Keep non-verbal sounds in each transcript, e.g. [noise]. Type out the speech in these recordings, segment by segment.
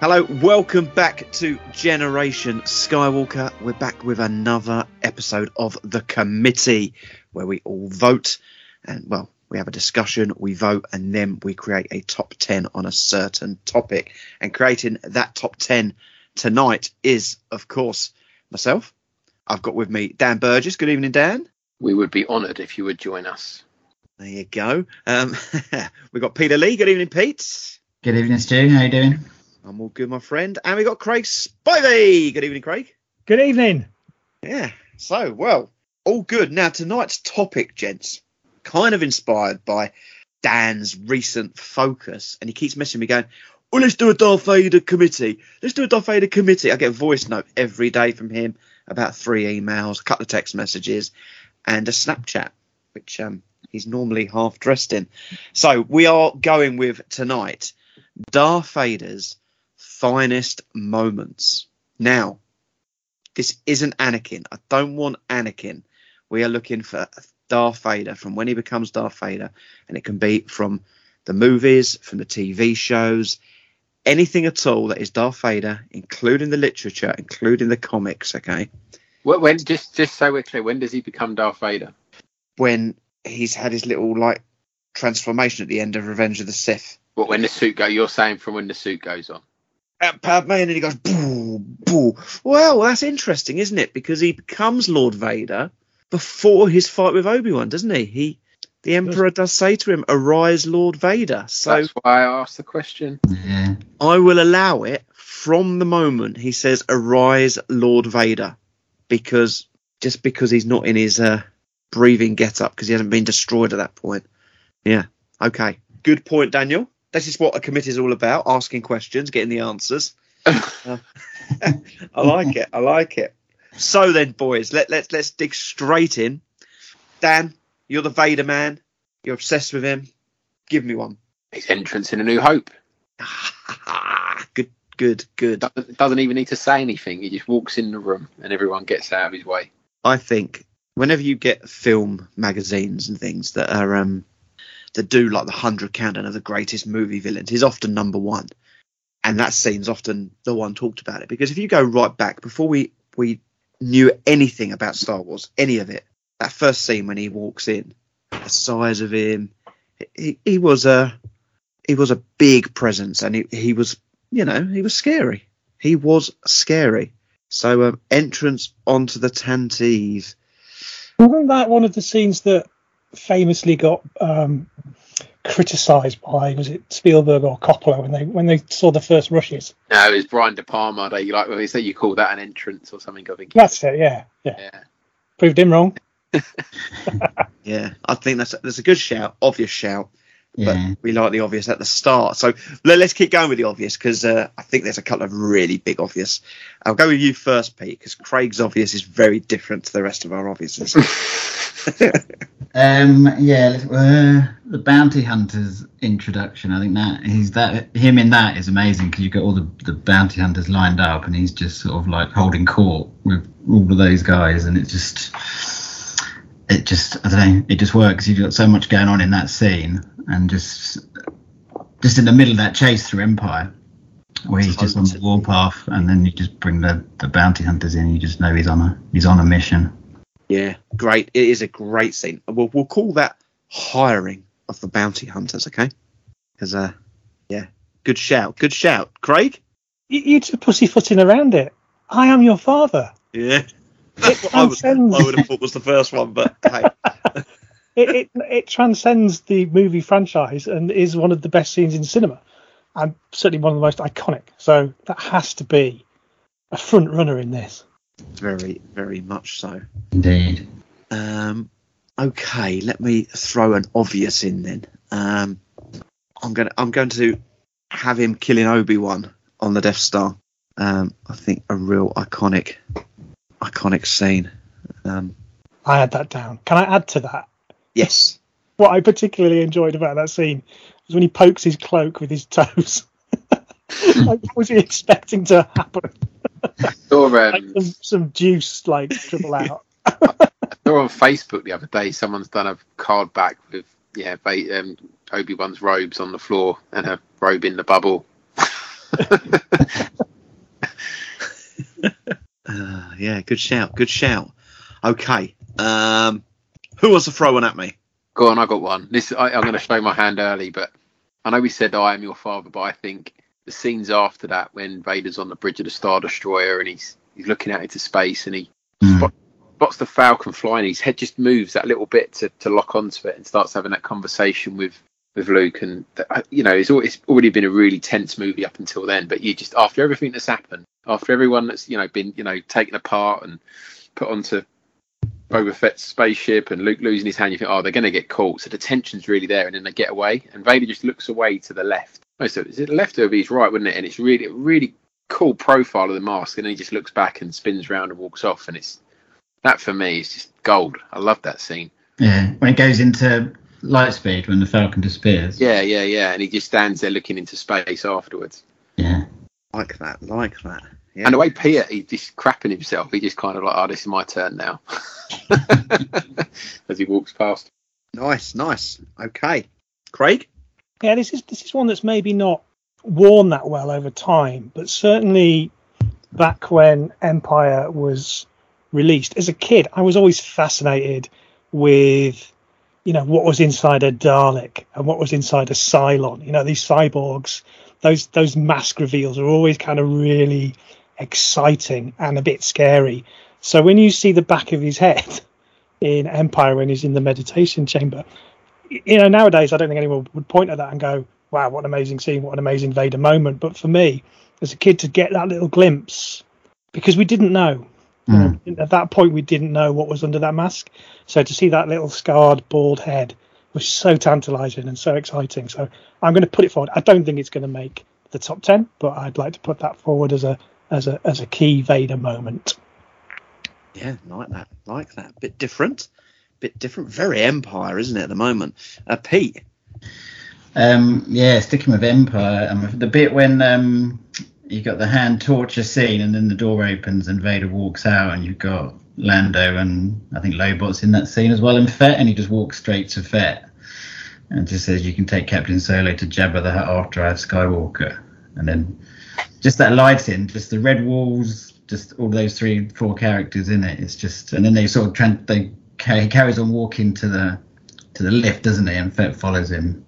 Hello, welcome back to Generation Skywalker. We're back with another episode of The Committee where we all vote and, well, we have a discussion, we vote, and then we create a top 10 on a certain topic. And creating that top 10 tonight is, of course, myself. I've got with me Dan Burgess. Good evening, Dan. We would be honoured if you would join us. There you go. Um, [laughs] we've got Peter Lee. Good evening, Pete. Good evening, Stu. How are you doing? I'm all good, my friend. And we got Craig Spivey. Good evening, Craig. Good evening. Yeah. So, well, all good. Now, tonight's topic, gents, kind of inspired by Dan's recent focus, and he keeps messaging me going, "Oh, let's do a Darth Vader committee. Let's do a Darth Vader committee." I get a voice note every day from him, about three emails, a couple of text messages, and a Snapchat, which um, he's normally half dressed in. So we are going with tonight Darth Vader's finest moments. Now, this isn't Anakin. I don't want Anakin. We are looking for Darth Vader from when he becomes Darth Vader, and it can be from the movies, from the TV shows, anything at all that is Darth Vader, including the literature, including the comics. Okay. When, when just just so we're clear, when does he become Darth Vader? When he's had his little like transformation at the end of Revenge of the Sith. But when the suit go, you're saying from when the suit goes on. At Padme, and then he goes boo boo. Well, that's interesting, isn't it? Because he becomes Lord Vader before his fight with Obi Wan, doesn't he? He the Emperor does say to him, "Arise, Lord Vader." So That's why I asked the question. Yeah. I will allow it from the moment he says, "Arise, Lord Vader," because just because he's not in his uh, breathing get up because he hasn't been destroyed at that point. Yeah. Okay. Good point, Daniel. This is what a committee is all about: asking questions, getting the answers. Uh, [laughs] I like it. I like it. So then, boys, let let's let's dig straight in. Dan, you're the Vader man. You're obsessed with him. Give me one. His entrance in A New Hope. [laughs] good, good, good. Doesn't, doesn't even need to say anything. He just walks in the room and everyone gets out of his way. I think whenever you get film magazines and things that are um do like the hundred countdown of the greatest movie villains, he's often number one, and that scene's often the one talked about it because if you go right back before we we knew anything about Star Wars, any of it, that first scene when he walks in, the size of him, he, he was a he was a big presence, and he he was you know he was scary. He was scary. So um, entrance onto the Tantive. Wasn't that one of the scenes that famously got um, criticised by was it Spielberg or Coppola when they when they saw the first rushes. No, it was Brian De Palma. They like well, they say you call that an entrance or something. I think. That's it. Yeah, yeah. Yeah. Proved him wrong. [laughs] Yeah, I think that's that's a good shout, obvious shout. Yeah. But we like the obvious at the start. So let, us keep going with the obvious because uh, I think there's a couple of really big obvious. I'll go with you first, Pete, because Craig's obvious is very different to the rest of our obviouses. [laughs] Um, yeah, uh, the bounty hunters introduction. I think that he's that him in that is amazing because you've got all the, the bounty hunters lined up, and he's just sort of like holding court with all of those guys, and it just it just I don't know, it just works. You've got so much going on in that scene, and just just in the middle of that chase through Empire, where he's just on the warpath, and then you just bring the, the bounty hunters in. You just know he's on a he's on a mission. Yeah, great. It is a great scene. We'll, we'll call that hiring of the bounty hunters, okay? Because, uh, yeah, good shout. Good shout. Craig? You, you two pussyfooting around it. I am your father. Yeah. It [laughs] I, would, transcends. I would have thought was the first one, but hey. [laughs] it, it it transcends the movie franchise and is one of the best scenes in cinema, and certainly one of the most iconic. So that has to be a front runner in this. Very, very much so. Indeed. Um, okay, let me throw an obvious in then. Um, I'm gonna I'm going to have him killing Obi Wan on the Death Star. Um, I think a real iconic, iconic scene. Um, I had that down. Can I add to that? yes, What I particularly enjoyed about that scene was when he pokes his cloak with his toes. [laughs] like, what was he expecting to happen? Or Like um, some, some juice like dribble [laughs] out. I saw on Facebook the other day, someone's done a card back with yeah, um, Obi Wan's robes on the floor and a robe in the bubble. [laughs] uh, yeah, good shout, good shout. Okay, um, who wants to throw one at me? Go on, I got one. This I, I'm going to show my hand early, but I know we said I am your father, but I think the scenes after that when Vader's on the bridge of the Star Destroyer and he's he's looking out into space and he Mm. spot, spots the Falcon flying, his head just moves that little bit to, to lock onto it and starts having that conversation with with Luke. And you know, it's, it's already been a really tense movie up until then, but you just after everything that's happened, after everyone that's you know been you know taken apart and put onto Boba Fett's spaceship and Luke losing his hand, you think, oh, they're going to get caught. So the tension's really there, and then they get away, and Vader just looks away to the left. Oh, so is it left over his right, wouldn't it? And it's really, really cool profile of the mask, and then he just looks back and spins around and walks off, and it's that for me is just gold. I love that scene. Yeah, when it goes into light speed when the Falcon disappears. Yeah, yeah, yeah, and he just stands there looking into space afterwards. Yeah. Like that, like that. Yeah. And the way Peter, he's just crapping himself. He just kind of like, oh, this is my turn now, [laughs] as he walks past. Nice, nice. Okay, Craig. Yeah, this is this is one that's maybe not worn that well over time, but certainly back when Empire was released as a kid, I was always fascinated with you know what was inside a Dalek and what was inside a Cylon. You know these cyborgs, those those mask reveals are always kind of really exciting and a bit scary. So when you see the back of his head [laughs] in Empire when he's in the meditation chamber, you know, nowadays I don't think anyone would point at that and go, "Wow, what an amazing scene! What an amazing Vader moment!" But for me, as a kid, to get that little glimpse, because we didn't know hmm. you know, at that point, we didn't know what was under that mask. So to see that little scarred, bald head was so tantalising and so exciting. So I'm going to put it forward. I don't think it's going to make the top ten, but I'd like to put that forward as a as a as a key Vader moment. Yeah, like that, like that. Bit different, bit different. Very Empire, isn't it? At the moment, uh, Pete. Um, yeah, sticking with Empire, um, the bit when um, you got the hand torture scene and then the door opens and Vader walks out and you've got Lando and I think Lobot's in that scene as well in Fett and he just walks straight to Fett and just says you can take Captain Solo to Jabba the Hutt after I have Skywalker and then just that lighting, just the red walls, just all those three, four characters in it. It's just and then they sort of tran they he carries on walking to the to the lift, doesn't he? And Fett follows him.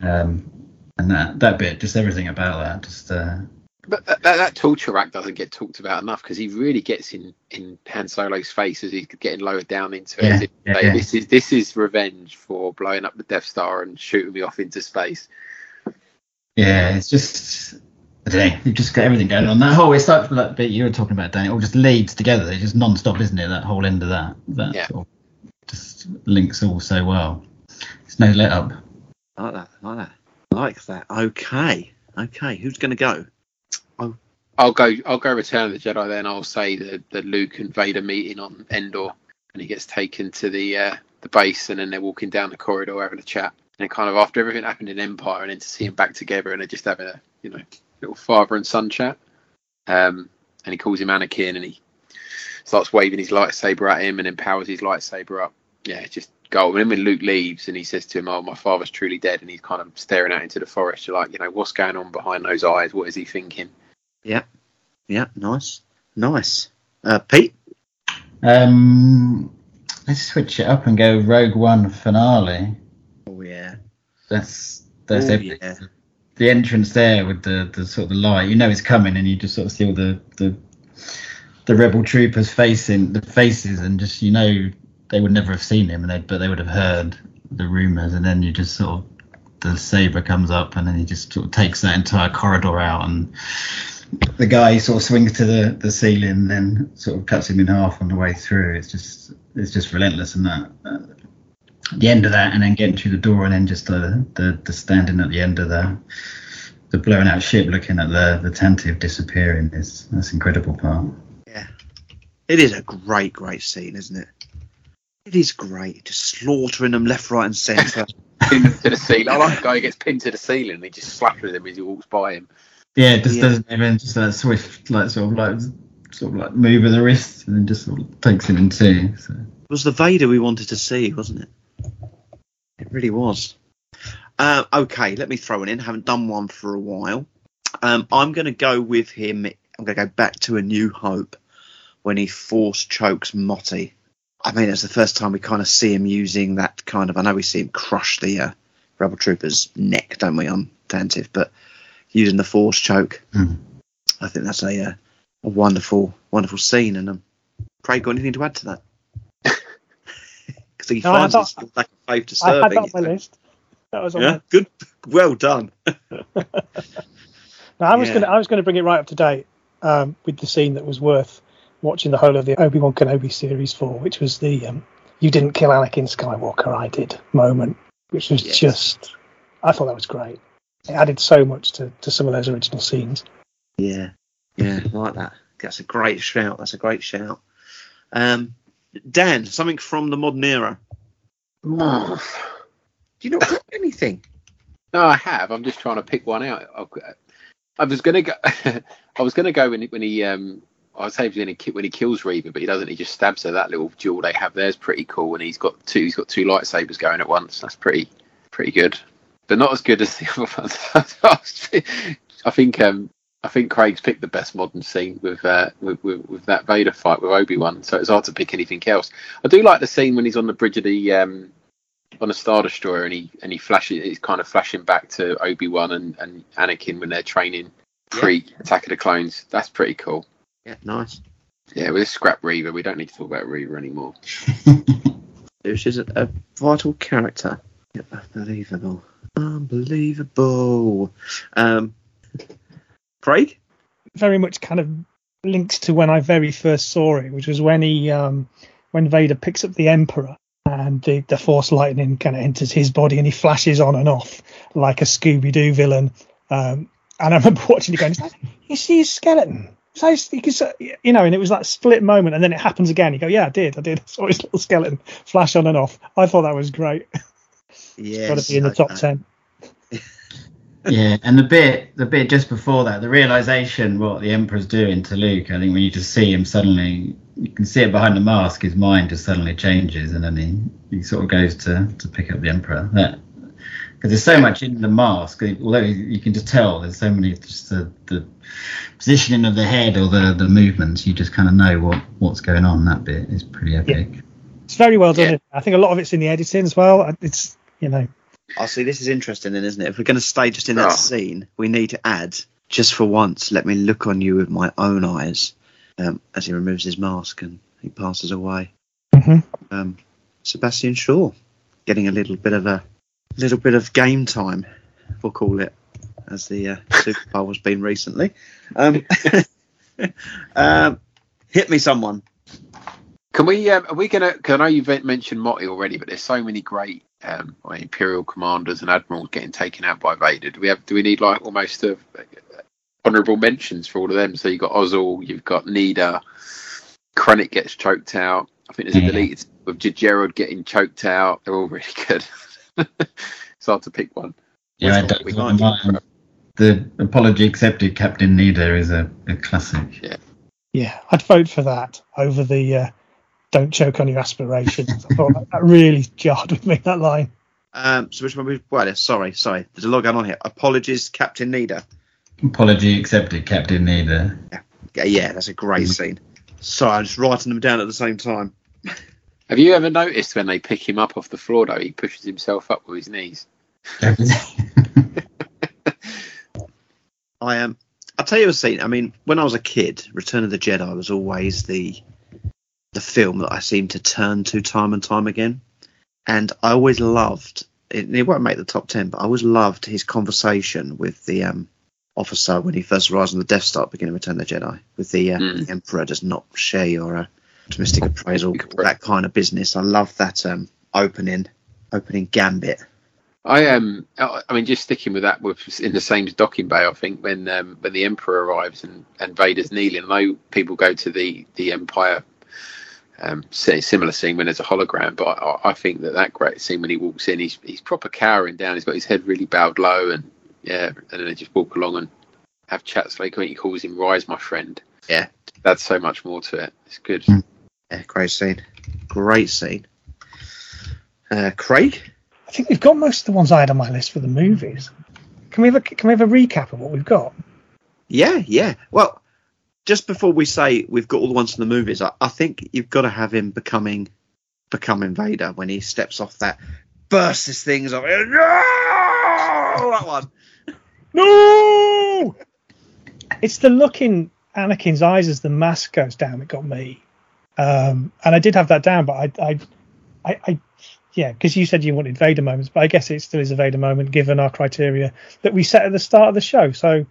Um, and that that bit, just everything about that, just uh, But that, that, that torture rack doesn't get talked about enough because he really gets in in Han Solo's face as he's getting lowered down into Yeah, it. Yeah, like, yeah. This is this is revenge for blowing up the Death Star and shooting me off into space. Yeah, it's just I don't know. You've just got everything going on. That whole it's like that bit you were talking about, Dan. It all just leads together. It's just non-stop, isn't it? That whole end of that. That Yeah. sort of just links all so well. It's no let up. I like that. I like that. I like that. Okay. Okay. Who's going to go? I'll go. I'll go. Return of the Jedi. Then I'll say the the Luke and Vader meeting on Endor, and he gets taken to the uh, the base, and then they're walking down the corridor having a chat. And kind of after everything happened in Empire, and then to see them back together, and they're just having a you know little father and son chat. Um, and he calls him Anakin, and he starts waving his lightsaber at him, and then powers his lightsaber up. Yeah, just gold. And then when Luke leaves, and he says to him, "Oh, my father's truly dead," and he's kind of staring out into the forest. You're like, you know, what's going on behind those eyes? What is he thinking? Yeah. Yeah. Nice. Nice. Uh, Pete. Um, let's switch it up and go Rogue One finale. Oh yeah. That's that's Oh, epic. yeah. The entrance there with the, the sort of the light, you know it's coming, and you just sort of see all the the, the rebel troopers facing the faces, and just you know they would never have seen him, and they but they would have heard the rumors, and then you just sort of the saber comes up, and then he just sort of takes that entire corridor out, and the guy sort of swings to the, the ceiling, and then sort of cuts him in half on the way through. It's just it's just relentless, and that. The end of that, and then getting through the door, and then just the, the, the standing at the end of the the blowing out ship, looking at the the Tantive disappearing is that's incredible part. Yeah. It is a great, great scene, isn't it? It is great. Just slaughtering them left, right, and centre. [laughs] pinned to the ceiling. I like the guy who gets pinned to the ceiling and he just slaps him as he walks by him. Yeah, it just Yeah. doesn't even just that swift, like sort of like sort of like move of the wrist, and then just sort of takes him in two. So. It was the Vader we wanted to see, wasn't it? It really was. Uh, okay, let me throw it in. Haven't done one for a while. Um, I'm going to go with him. I'm going to go back to A New Hope when he force chokes Motti. I mean, it's the first time we kind of see him using that kind of. I know we see him crush the uh, rebel trooper's neck, don't we, on Tantive? But using the force choke, Hmm. I think that's a uh, a wonderful, wonderful scene. And um, Craig, got anything to add to that? No, I finds thought- his lack of faith I had that on my list. That was on Yeah, my good, well done. [laughs] No, I was Yeah. going to I was going to bring it right up to date um, with the scene that was worth watching the whole of the Obi Wan Kenobi series for, which was the um, "You didn't kill Anakin Skywalker, I did" moment, which was Yes. just I thought that was great. It added so much to, to some of those original scenes. Yeah, yeah, I like that. That's a great shout. That's a great shout. Um, Dan, something from the modern era. No, Do you not got [laughs] anything? No, I have. I'm just trying to pick one out. I've got- I was gonna go. [laughs] I was gonna go when he, when he um. I was saying when he when he kills Reva, but he doesn't. He just stabs her. That little duel they have there's pretty cool, and he's got two. He's got two lightsabers going at once. That's pretty pretty good, but not as good as the [laughs] other ones. I think um I think Craig's picked the best modern scene with uh with, with, with that Vader fight with Obi Wan. So it's hard to pick anything else. I do like the scene when he's on the bridge of the um on a Star Destroyer and he and he flashes he's kind of flashing back to Obi Wan and, and Anakin when they're training pre Attack of the Clones. That's pretty cool. Yeah, nice. Yeah, with a scrap Reva, we don't need to talk about Reva anymore. [laughs] Which is a, a vital character. Yeah, unbelievable. Unbelievable. Um, Craig? Very much kind of links to when I very first saw it, which was when he um, when Vader picks up the Emperor and the, the Force lightning kind of enters his body and he flashes on and off like a Scooby Doo villain. Um, and I remember [laughs] watching it going, "Is that- you see his skeleton. So you, can, s- you know, and it was that split moment, and then it happens again. You go, yeah, I did, I did. [laughs] I saw his little skeleton flash on and off. I thought that was great. [laughs] Yes. Got to be in the top okay. ten. Yeah, and the bit the bit just before that, the realization what the Emperor's doing to Luke. I think when you just see him suddenly, you can see it behind the mask. His mind just suddenly changes, and then he, he sort of goes to, to pick up the Emperor. That because there's so much in the mask. Although you can just tell, there's so many just the, the positioning of the head or the the movements. You just kind of know what what's going on. That bit is pretty epic. It's very well done. Yeah. I think a lot of it's in the editing as well. It's you know, I see. This is interesting, then, isn't it? If we're going to stay just in that Oh. scene, we need to add just for once, let me look on you with my own eyes. Um, as he removes his mask and he passes away. Mhm. Um, Sebastian Shaw getting a little bit of a little bit of game time, we'll call it, as the uh, [laughs] Super Bowl has been recently. Um, [laughs] um, hit me, someone. Can we? Um, are we gonna? Cause I know you've mentioned Motti already, but there's so many great um, like Imperial commanders and admirals getting taken out by Vader. Do we have? Do we need like almost a, honourable mentions for all of them? So you've got Ozzel, you've got Nida, Krennic gets choked out. I think there's a Yeah. deleted with Jerjerrod getting choked out. They're all really good. [laughs] it's hard to pick one. Yeah, I don't one we mind. The apology accepted, Captain Nida is a, a classic. Yeah, I'd vote for that over the uh, "Don't choke on your aspirations." I thought that, that really jarred with me that line. Um, so which one we? Well, sorry, sorry. There's a lot going on here. Apologies, Captain Nida. Apology accepted, Captain Nida. Yeah, yeah, that's a great scene. Sorry, I'm just writing them down at the same time. [laughs] Have you ever noticed when they pick him up off the floor though, he pushes himself up with his knees? [laughs] I am. I'll tell you a scene. I mean, when I was a kid, Return of the Jedi was always the the film that I seem to turn to time and time again, and I always loved. It, it won't make the top ten, but I always loved his conversation with the um, officer when he first arrives on the Death Star, beginning of Return of the Jedi, with the, uh, Mm. the Emperor does not share your uh, optimistic [laughs] appraisal, that kind of business. I love that um, opening opening gambit. I um, I I mean, just sticking with that, with in the same docking bay, I think when um, when the Emperor arrives and, and Vader's kneeling, I know people go to the the Empire um, say similar scene when there's a hologram, but I, I think that that great scene when he walks in, he's he's proper cowering down. He's got his head really bowed low, and yeah, and then they just walk along and have chats. Like when he calls him "Rise, my friend." Yeah. that's so much more to it. It's good. Mm. Yeah, great scene. Great scene. Uh, Craig? I think we've got most of the ones I had on my list for the movies. Can we have a, can we have a recap of what we've got? Yeah, yeah. Well, just before we say we've got all the ones from the movies, I, I think you've got to have him becoming becoming Vader when he steps off that, bursts his things off. No! That one. No! It's the look in Anakin's eyes as the mask goes down that got me. Um, and I did have that down, but I, I, I, I yeah, because you said you wanted Vader moments, but I guess it still is a Vader moment given our criteria that we set at the start of the show. So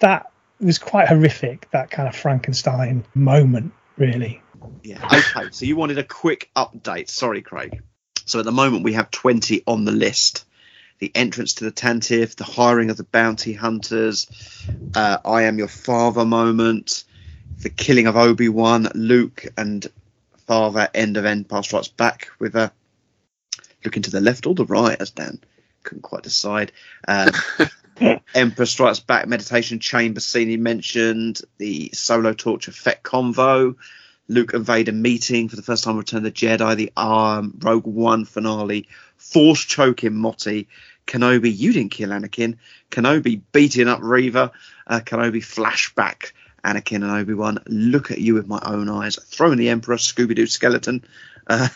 that was quite horrific, that kind of Frankenstein moment, really. Yeah. Okay. So you wanted a quick update. Sorry, Craig. So at the moment we have 20 on the list. The entrance to the Tantive, the hiring of the bounty hunters, uh, I am your father moment, the killing of Obi Wan, Luke and father, end of Empire Strikes Back with a looking to the left or the right, as Dan couldn't quite decide. Um, [laughs] [laughs] Emperor Strikes Back meditation chamber scene he mentioned, the solo torture effect convo, Luke and Vader meeting for the first time, Return of the Jedi, the um, Rogue One finale, Force choking Motti, Kenobi, you didn't kill Anakin, Kenobi beating up Reva, uh, Kenobi flashback, Anakin and Obi Wan, look at you with my own eyes, throwing the Emperor, Scooby Doo skeleton. Uh,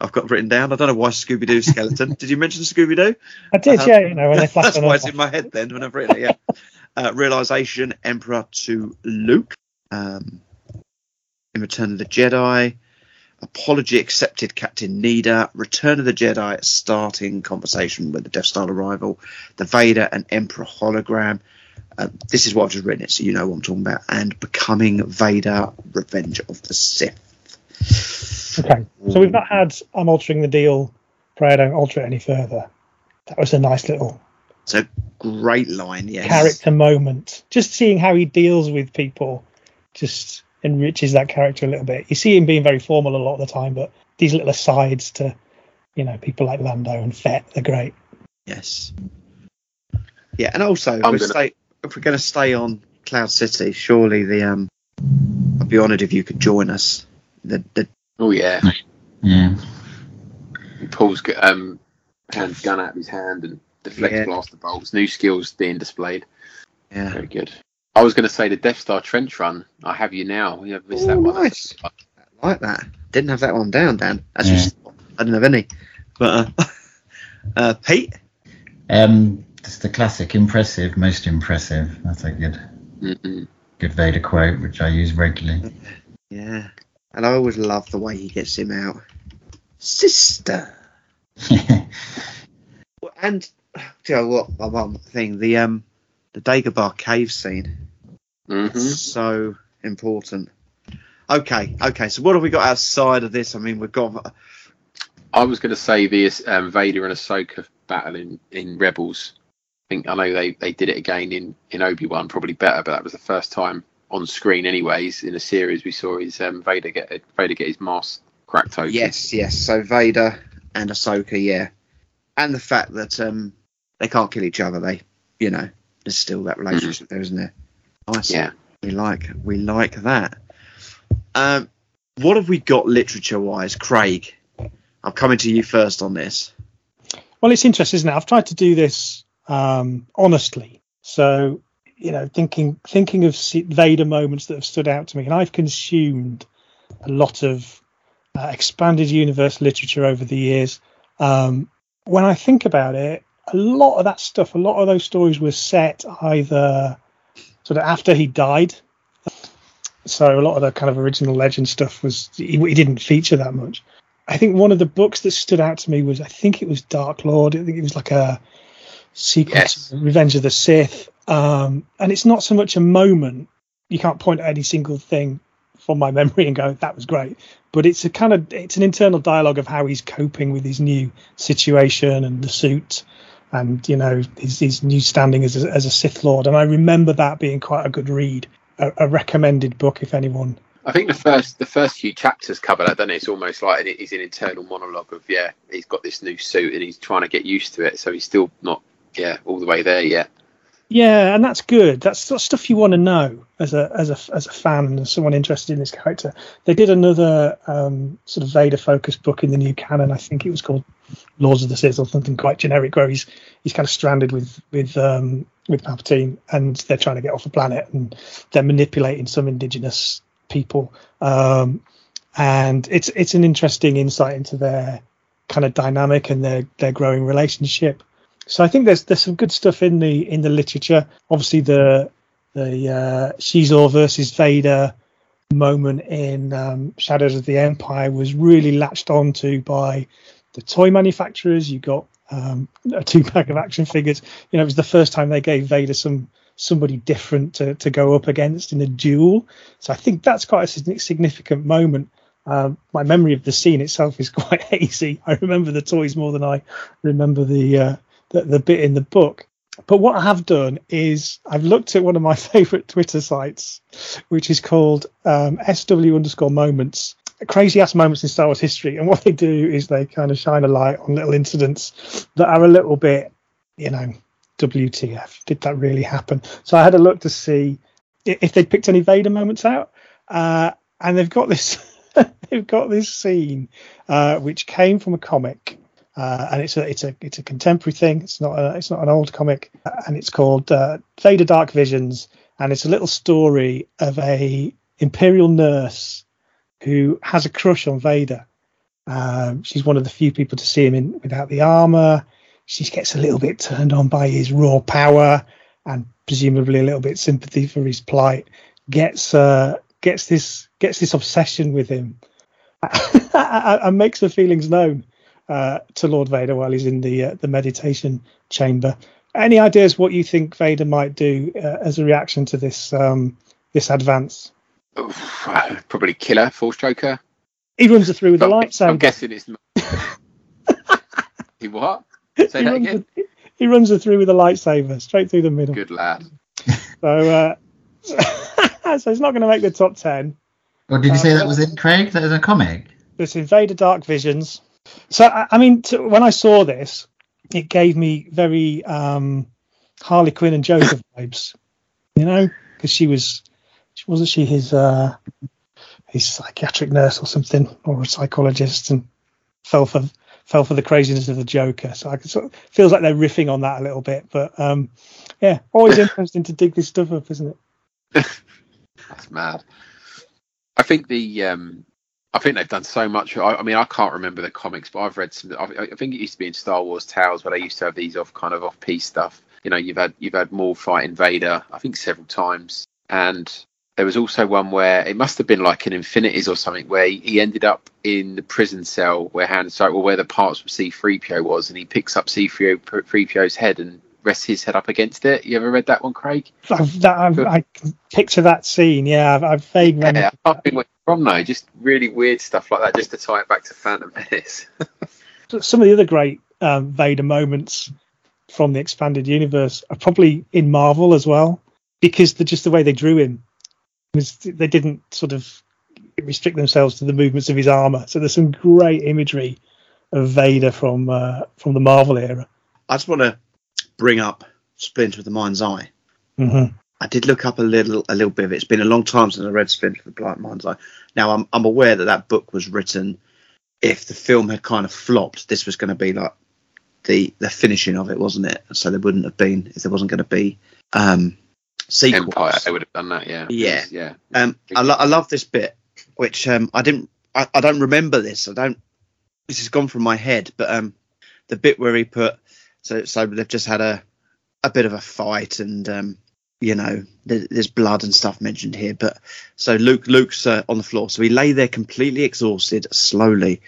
I've got written down. I don't know why Scooby Doo skeleton. Did you mention Scooby Doo? I did, Uh, yeah, you know, when they [laughs] That's why it's in my head then when I've written it. Yeah. Uh, realization, Emperor to Luke. Um, in Return of the Jedi. Apology accepted, Captain Nida. Return of the Jedi starting conversation with the Death Star arrival. The Vader and Emperor hologram. Uh, this is what I've just written it, so you know what I'm talking about. And becoming Vader, Revenge of the Sith. Okay, so we've not had I'm altering the deal, pray I don't alter it any further. That was a nice little It's a great line, yes. character moment. Just seeing how he deals with people just enriches that character a little bit. You see him being very formal a lot of the time, but these little asides to, you know, people like Lando and Fett, they're great. Yes. Yeah, and also if, I'm we gonna- stay, if we're going to stay on Cloud City, surely the um, I'd be honoured if you could join us. The the Oh yeah, Yeah. He pulls g- um hand gun out of his hand and deflects Yeah. blaster bolts. New skills being displayed. yeah. Very good. I was going to say the Death Star trench run. I have you now. We have missed that one. nice. I like that. Didn't have that one down, Dan. As you Yeah. saw, I didn't have any. But uh, [laughs] uh, Pete, Um, Just the classic impressive, most impressive. That's a good, Mm-mm. good Vader quote, which I use regularly. Yeah. And I always love the way he gets him out. Sister. [laughs] And do you know what? My one thing, the um, the Dagobah cave scene, hmm so important. Okay, okay. So what have we got outside of this? I mean, we've got I was going to say the um, Vader and Ahsoka battle in, in Rebels. I think I know they, they did it again in, in Obi Wan, probably better, but that was the first time on screen, anyways. In a series, we saw his um, Vader get Vader get his mask cracked open. yes, yes. So Vader and Ahsoka, yeah, and the fact that um, they can't kill each other. They, you know, there's still that relationship there, isn't there? Nice. Yeah. We like we like that. Um, what have we got literature wise, Craig? I'm coming to you first on this. Well, it's interesting, isn't it? I've tried to do this um, honestly. So, you know, thinking thinking of Vader moments that have stood out to me, and I've consumed a lot of uh, expanded universe literature over the years. Um, when I think about it, a lot of that stuff, a lot of those stories were set either sort of after he died. So a lot of the kind of original legend stuff was he, he didn't feature that much. I think one of the books that stood out to me was I think it was Dark Lord. I think it was like a sequel Yes. to Revenge of the Sith. Um, and it's not so much a moment. You can't point at any single thing from my [laughs] memory and go that was great. But it's a kind of it's an internal dialogue of how he's coping with his new situation and the suit, and you know his, his new standing as a, as a Sith Lord. And I remember that being quite a good read, a, a recommended book if anyone I think the first the first few chapters cover that. Then it's almost like it is an internal monologue of yeah, he's got this new suit and he's trying to get used to it, so he's still not yeah all the way there yet. Yeah, and that's good. That's of stuff you want to know as a as a as a fan and someone interested in this character. They did another um, sort of Vader focused book in the new canon. I think it was called Lords of the Sith or something quite generic, where he's he's kind of stranded with with um, with Palpatine, and they're trying to get off the planet, and they're manipulating some indigenous people. Um, and it's it's an interesting insight into their kind of dynamic and their their growing relationship. So I think there's there's some good stuff in the in the literature. Obviously the the uh, Xizor versus Vader moment in um, Shadows of the Empire was really latched onto by the toy manufacturers. You got um, a two pack of action figures. You know, it was the first time they gave Vader some somebody different to, to go up against in a duel. So I think that's quite a significant moment. Um, my memory of the scene itself is [laughs] quite hazy. I remember the toys more than I remember the, uh, the the bit in the book. But what I have done is I've looked at one of my [laughs] favourite Twitter sites, which is called um, SW underscore moments, crazy ass moments in Star Wars history. And what they do is they kind of shine a light on little incidents that are a little bit, you know, WTF? Did that really happen? So I had a look to see if they'd picked any Vader moments out, uh, and they've got this. [laughs] they've got this scene uh, which came from a comic, uh, and it's a it's a it's a contemporary thing. It's not a, it's not an old comic, and it's called uh, Vader Dark Visions, and it's a little story of a Imperial nurse who has a crush on Vader. Um, she's one of the few people to see him in without the armor. She gets a little bit turned on by his raw power and presumably a little bit sympathy for his plight. Gets uh, gets this gets this obsession with him [laughs] and makes her feelings known uh, to Lord Vader while he's in the uh, the meditation chamber. Any ideas what you think Vader might do uh, as a reaction to this um, this advance? Oof, [sighs] probably killer, force choker. He runs her through with a I'm, lightsaber. I'm guessing it's. [laughs] he what? he, that runs again. her, he runs her through with a lightsaber straight through the middle. Good lad. [laughs] So, uh, [laughs] so it's not going to make the top ten. Or did you Uh, say that was in Craig? That was a comic. This Invader Dark Visions. So, I, I mean, to, when I saw this, it gave me very um, Harley Quinn and Joker [coughs] vibes, you know, because she was, wasn't she his uh, his psychiatric nurse or something, or a psychologist, and fell for fell for the craziness of the Joker. So I could sort of, feels like they're riffing on that a little bit, but um, yeah, always [coughs] interesting to dig this stuff up, isn't it? That's mad. I think the um, I think they've done so much. I, I mean, I can't remember the comics, but I've read some. I, I think it used to be in Star Wars Tales where they used to have these off kind of off piece stuff. you know, you've had you've had Maul fighting Vader, I think several times, and there was also one where it must have been like an Infinities or something, where he, he ended up in the prison cell where Han Solo, well, where the parts of C-3PO was, and he picks up C-3PO's head and rests his head up against it. You ever read that one, Craig? I've, that, I've, I can picture that scene. Yeah, I've, I've vague memory. Yeah, I can't think where from though. Just really weird stuff like that, just to tie it back to Phantom Menace. [laughs] Some of the other great um, Vader moments from the expanded universe are probably in Marvel as well, because the, just the way they drew him was they didn't sort of restrict themselves to the movements of his armor. So there's some great imagery of Vader from uh, from the Marvel era. I just want to bring up Splinter of the Mind's Eye. Mm-hmm. I did look up a little a little bit of it. It's been a long time since I read Splinter of the Blind Mind's Eye. Now I'm I'm aware that that book was written. If the film had kind of flopped, this was going to be like the the finishing of it, wasn't it? So there wouldn't have been if there wasn't going to be um, sequels. Empire, they would have done that, yeah. Yeah. yeah. Um, I, lo- I love this bit, which um, I didn't, I, I don't remember this. I don't. This has gone from my head, but um, the bit where he put, so so they've just had a, a bit of a fight, and um, you know, there's blood and stuff mentioned here. But so Luke, Luke's uh, on the floor, so he lay there completely exhausted, slowly.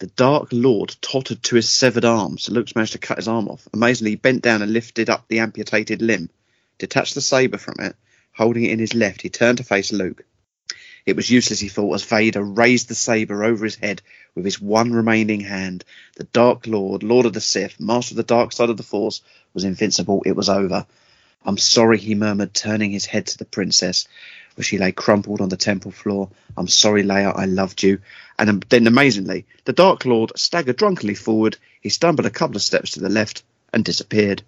The Dark Lord tottered to his severed arm, so Luke's managed to cut his arm off. Amazingly, he bent down and lifted up the amputated limb detached the saber from it, holding it in his left, he turned to face Luke. It was useless, he thought, as Vader raised the saber over his head with his one remaining hand. The Dark Lord, Lord of the Sith, master of the dark side of the Force, was invincible. It was over. I'm sorry, he murmured, turning his head to the princess, where she lay crumpled on the temple floor. I'm sorry, Leia, I loved you. And then, amazingly, the Dark Lord staggered drunkenly forward. He stumbled a couple of steps to the left and disappeared.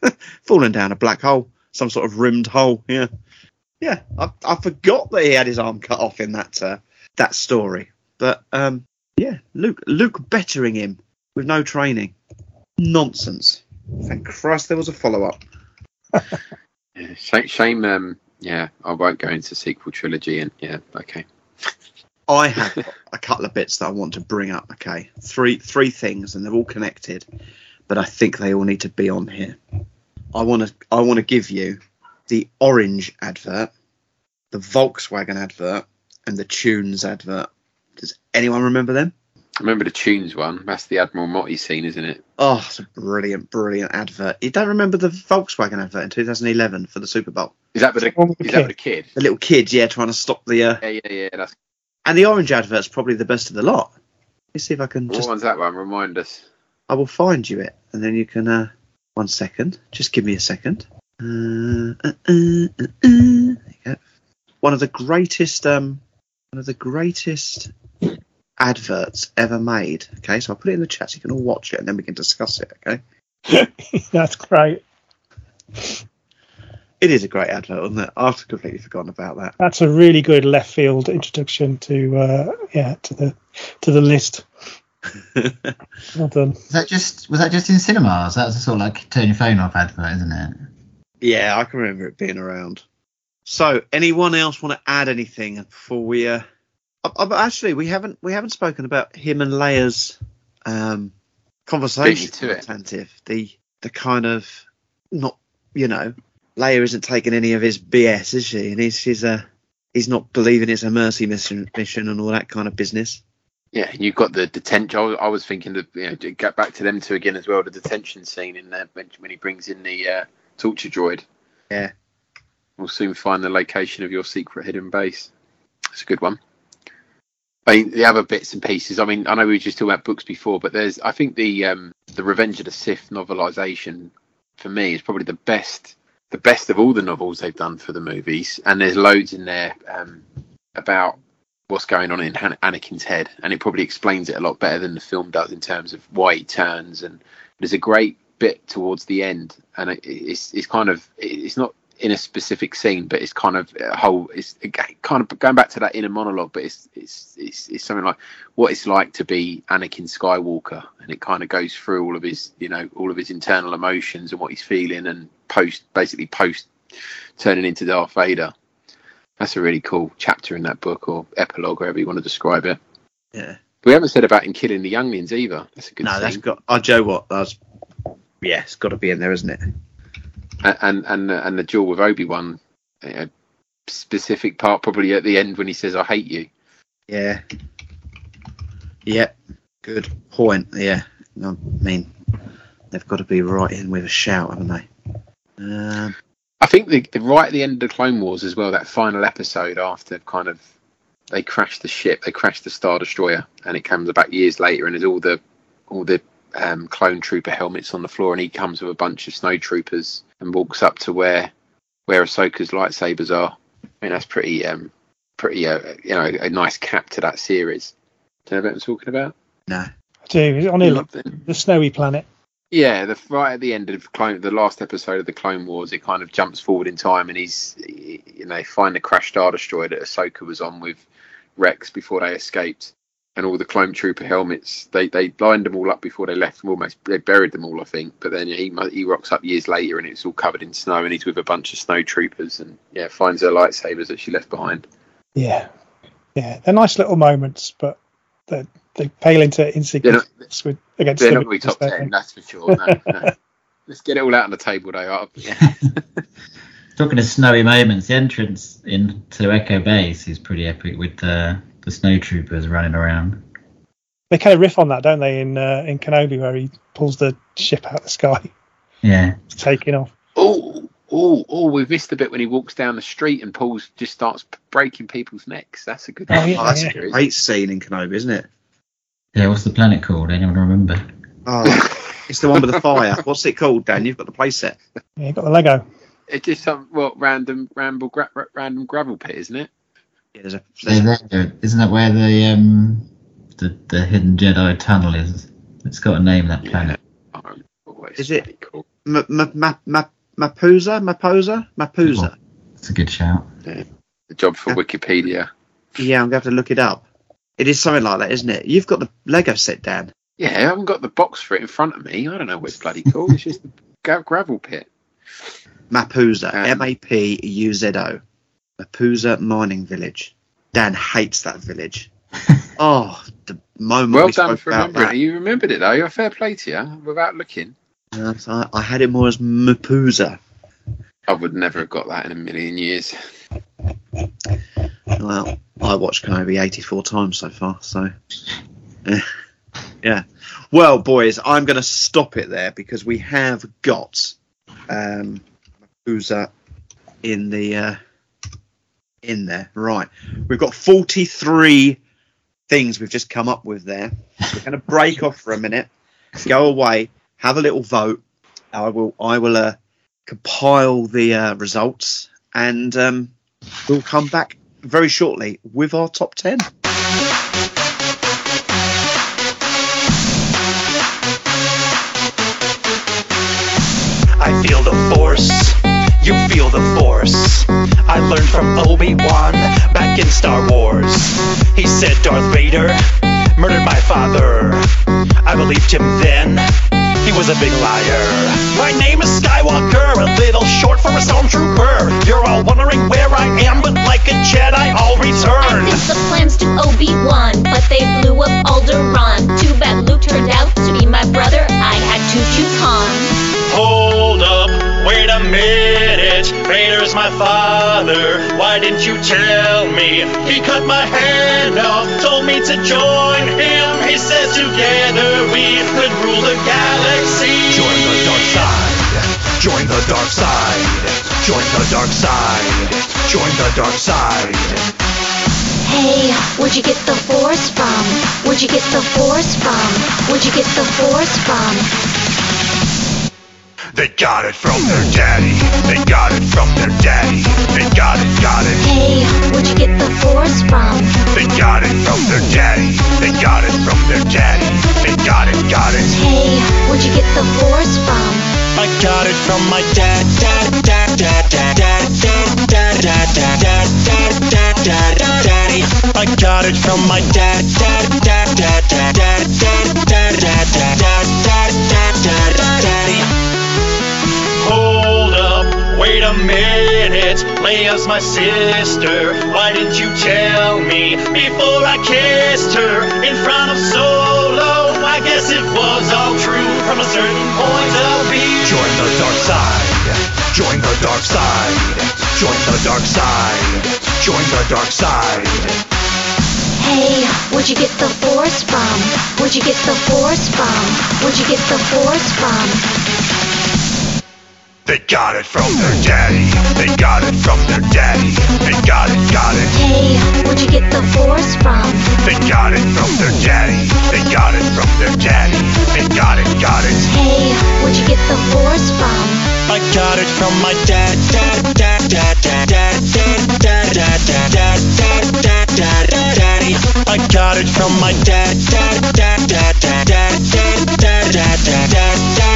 [laughs] falling down a black hole, some sort of rimmed hole. Yeah, yeah. I, I forgot that he had his arm cut off in that uh, that story. But um, yeah, Luke Luke bettering him with no training. Nonsense. Thank Christ there was a follow up. [laughs] yeah shame, shame. Um, yeah, I won't go into sequel trilogy. And yeah, okay. I have a couple of bits that I want to bring up. Okay, three three things, and they're all connected, but I think they all need to be on here. I want to I want to give you the orange advert, the Volkswagen advert, and the Tunes advert. Does anyone remember them? I remember the Tunes one. That's the Admiral Motti scene, isn't it? Oh, it's a brilliant, brilliant advert. You don't remember the Volkswagen advert in 2011 for the Super Bowl? Is that with the, One with the that kid. with the kid? The little kid, yeah, trying to stop the. Uh, Yeah, yeah, yeah. That's and the orange advert's probably the best of the lot. Let's see if I can what just. one's that one? Remind us. I will find you it, and then you can. Uh, one second. Just give me a second. Uh, uh, uh, uh, uh. There you go. One of the greatest. Um, one of the greatest adverts ever made. Okay, so I'll put it in the chat so you can all watch it, and then we can discuss it. Okay. [laughs] That's great. It is a great advert, isn't it? I've completely forgotten about that. That's a really good left field introduction to uh, yeah to the to the list. [laughs] Well done. Was that just was that just in cinemas? That's a sort of like turn your phone off advert, isn't it? Yeah, I can remember it being around. So, anyone else want to add anything before we? Uh, uh, uh, actually, we haven't we haven't spoken about him and Leia's um, conversation. To it. Attentive. The the kind of not you know Leia isn't taking any of his BS, is she? And he's he's a he's not believing it's a mercy mission mission and all that kind of business. Yeah, you've got the detention. I was, I was thinking that you know, get back to them two again as well. The detention scene in there when, when he brings in the uh, torture droid. Yeah. We'll soon find the location of your secret hidden base. It's a good one. I mean, the other bits and pieces. I mean, I know we were just talking about books before, but there's. I think the um, the Revenge of the Sith novelization for me is probably the best the best of all the novels they've done for the movies, and there's loads in there um, about what's going on in Han- Anakin's head, and it probably explains it a lot better than the film does in terms of why he turns. And there's a great bit towards the end, and it, it's it's kind of it's not in a specific scene, but it's kind of a whole. It's kind of going back to that inner monologue, but it's it's it's, it's something like what it's like to be Anakin Skywalker, and it kind of goes through all of his you know all of his internal emotions and what he's feeling, and post basically post turning into Darth Vader. That's a really cool chapter in that book or epilogue, however you want to describe it. Yeah. We haven't said about him killing the younglings either. That's a good no, scene. that's got. Oh, Joe, what? That's yeah, it's got to be in there, isn't it? And and and the duel with Obi Wan, a specific part probably at the end when he says, "I hate you." Yeah. Yep. Good point. Yeah. I mean, they've got to be right in with a shout, haven't they? Um, I think the, the right at the end of the Clone Wars as well, that final episode after kind of they crash the ship, they crash the Star Destroyer, and it comes back years later, and there's all the all the um, clone trooper helmets on the floor, and he comes with a bunch of snow troopers and walks up to where where Ahsoka's lightsabers are. I mean, that's pretty um, pretty uh, you know a nice cap to that series. Do you know what I'm talking about? no. I do. On Ilum, it. the snowy planet? Yeah, the right at the end of Clone, the last episode of the Clone Wars, it kind of jumps forward in time, and he's, you know, find the crash star destroyer that Ahsoka was on with Rex before they escaped, and all the clone trooper helmets. They they lined them all up before they left. Them almost they buried them all, I think. But then he he rocks up years later, and it's all covered in snow, and he's with a bunch of snow troopers, and yeah, finds her lightsabers that she left behind. Yeah, yeah. They're nice little moments, but they they pale into insignificance with against They're the not going to be top ten, they? that's for sure. No, no. [laughs] Let's get it all out on the table, they are. [laughs] Talking of snowy moments, the entrance into Echo Base is pretty epic with the the snow troopers running around. They kind of riff on that, don't they? In uh, in Kenobi, where he pulls the ship out of the sky, Yeah, [laughs] it's taking off. Oh, oh, oh! We've missed the bit when he walks down the street and pulls just starts breaking people's necks. That's a good. Oh, yeah, Oh, that's yeah. a great scene in Kenobi, isn't it? yeah. What's the planet called? Anyone remember? Oh, it's the one with the fire. What's it called, Dan? You've got the playset. Yeah, you got the Lego. It's just some well random ramble gra- random gravel pit, isn't it? Yeah, there's a, They're there's a there. Isn't that where the um the the hidden Jedi tunnel is? It's got a name that planet. I don't know what it's Is it- bloody called. Ma- Ma- Ma- Ma- Mapusa, Maposa, Mapusa. It's a good shout. The job for Yeah. Wikipedia. Yeah, I'm going to have to look it up. It is something like that, isn't it? You've got the Lego set, Dan. Yeah, I haven't got the box for it in front of me. I don't know what it's bloody called. It's just a [laughs] gra- gravel pit. Mapuzo, Um, M A P U Z O. Mapuzo Mining Village. Dan hates that village. [laughs] oh, the moment Well we done spoke for about remembering. that. You remembered it though. You're fair play to you without looking. Uh, so I, I had it more as Mapusa. I would never have got that in a million years. Well, I watched Kenobi 84 times so far, so. [laughs] eh, yeah. Well, boys, I'm going to stop it there because we have got um, Mapusa in the. Uh, in there. Right. We've got 43 things we've just come up with there. We're going to break off for a minute, go away, have a little vote. I will I will uh, compile the uh, results and um, we'll come back very shortly with our top 10. From Obi-Wan back in Star Wars. He said Darth Vader murdered my father. I believed him then. He was a big liar. My name is Skywalker, a little short for a stormtrooper. You're all wondering where I am, but like a Jedi, I'll I return. sent the plans to Obi-Wan, but they blew up Alderaan. Too bad Luke turned out to be my brother. I had to choose Han. Hold up, wait a minute. Vader's my father. Why didn't you tell me? He cut my hand off, told me to join him. He says together we could rule the galaxy. Join the dark side. Join the dark side. Join the dark side. Join the dark side. Hey, where'd you get the force from? Where'd you get the force from? Where'd you get the force from? They got it from their daddy. They got it from their daddy. They got it, got it. Hey, where'd you get the force from? They got it from their daddy. They got it from their daddy. They got it, got it. Hey, where'd you get the force from? I got it from my dad, dad, dad, dad, dad, dad, dad, dad, dad, dad, dad, dad, dad, dad, daddy. I got it from my dad, dad, dad, dad, dad, dad, dad, dad, dad, dad, dad, dad, dad, dad, daddy. Hold up, wait a minute. Leia's my sister. Why didn't you tell me before I kissed her in front of Solo? I guess it was all true from a certain point of view. Join the dark side. Join the dark side. Join the dark side. Join the dark side. Hey, where'd you get the force from? Where'd you get the force from? Where'd you get the force from? They got it from their daddy. They got it from their daddy. They got it, got it. Hey, where'd you get the force from? They got it from their daddy. They got it from their daddy. They got it, got it. Hey, where'd you get the force from? I got it from my dad, dad, dad, dad, dad, dad, dad, dad, dad, dad, dad, dad, dad, dad, daddy. I got it from my dad, dad, dad, dad, dad, dad, dad, dad, dad, dad, dad, dad, dad,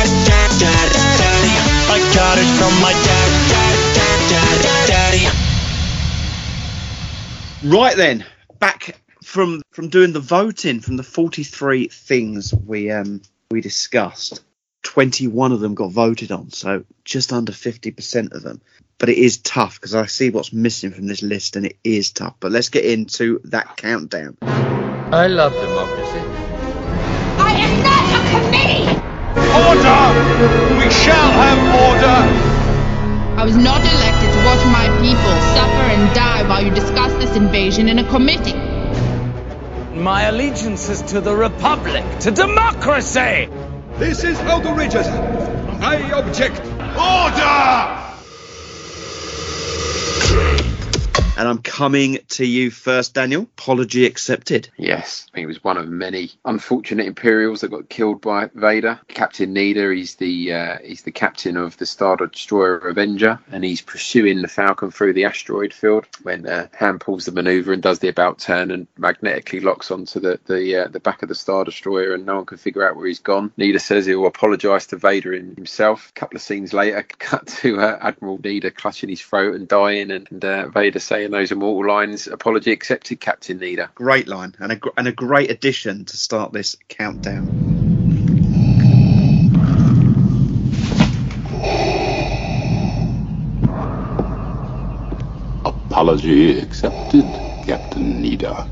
Right then, back from from doing the voting from the 43 things we um we discussed. 21 of them got voted on, so just under 50% of them. But it is tough because I see what's missing from this list, and it is tough. But let's get into that countdown. I love democracy. I am not a committee! Order! We shall have order! I was not elected to watch my people suffer and die while you discuss this invasion in a committee. My allegiance is to the Republic, to democracy! This is outrageous! I object! Order! And I'm coming to you first, Daniel. Apology accepted. Yes, he was one of many unfortunate Imperials that got killed by Vader. Captain Needa, he's the uh, he's the captain of the Star Destroyer Avenger, and he's pursuing the Falcon through the asteroid field when uh, Han pulls the maneuver and does the about turn and magnetically locks onto the the uh, the back of the Star Destroyer, and no one can figure out where he's gone. Needa says he'll apologise to Vader himself. A couple of scenes later, [laughs] cut to uh, Admiral Needa clutching his throat and dying, and, and uh, Vader saying those immortal lines, "Apology accepted, Captain Needa." Great line and a and a great addition to start this countdown. Apology accepted, Captain Needa.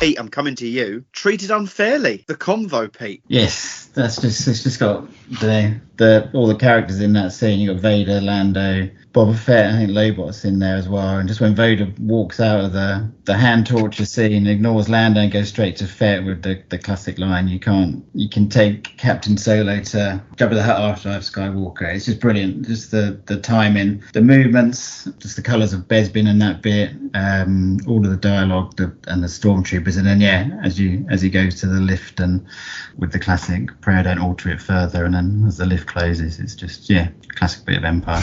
Pete, I'm coming to you. Treated unfairly. The convo, Pete. Yes, that's just it's just got the the all the characters in that scene. You got Vader, Lando, Boba Fett. I think Lobot's in there as well. And just when Vader walks out of the the hand torture scene, ignores Lando and goes straight to Fett with the, the classic line, "You can't you can take Captain Solo to Jabba the Hutt after I've Skywalker." It's just brilliant. Just the the timing, the movements, just the colours of Bespin in that bit, um, all of the dialogue, the, and the stormtroopers, and then yeah, as you as he goes to the lift and with the classic prayer, don't alter it further, and then as the lift closes, it's just yeah, classic bit of Empire.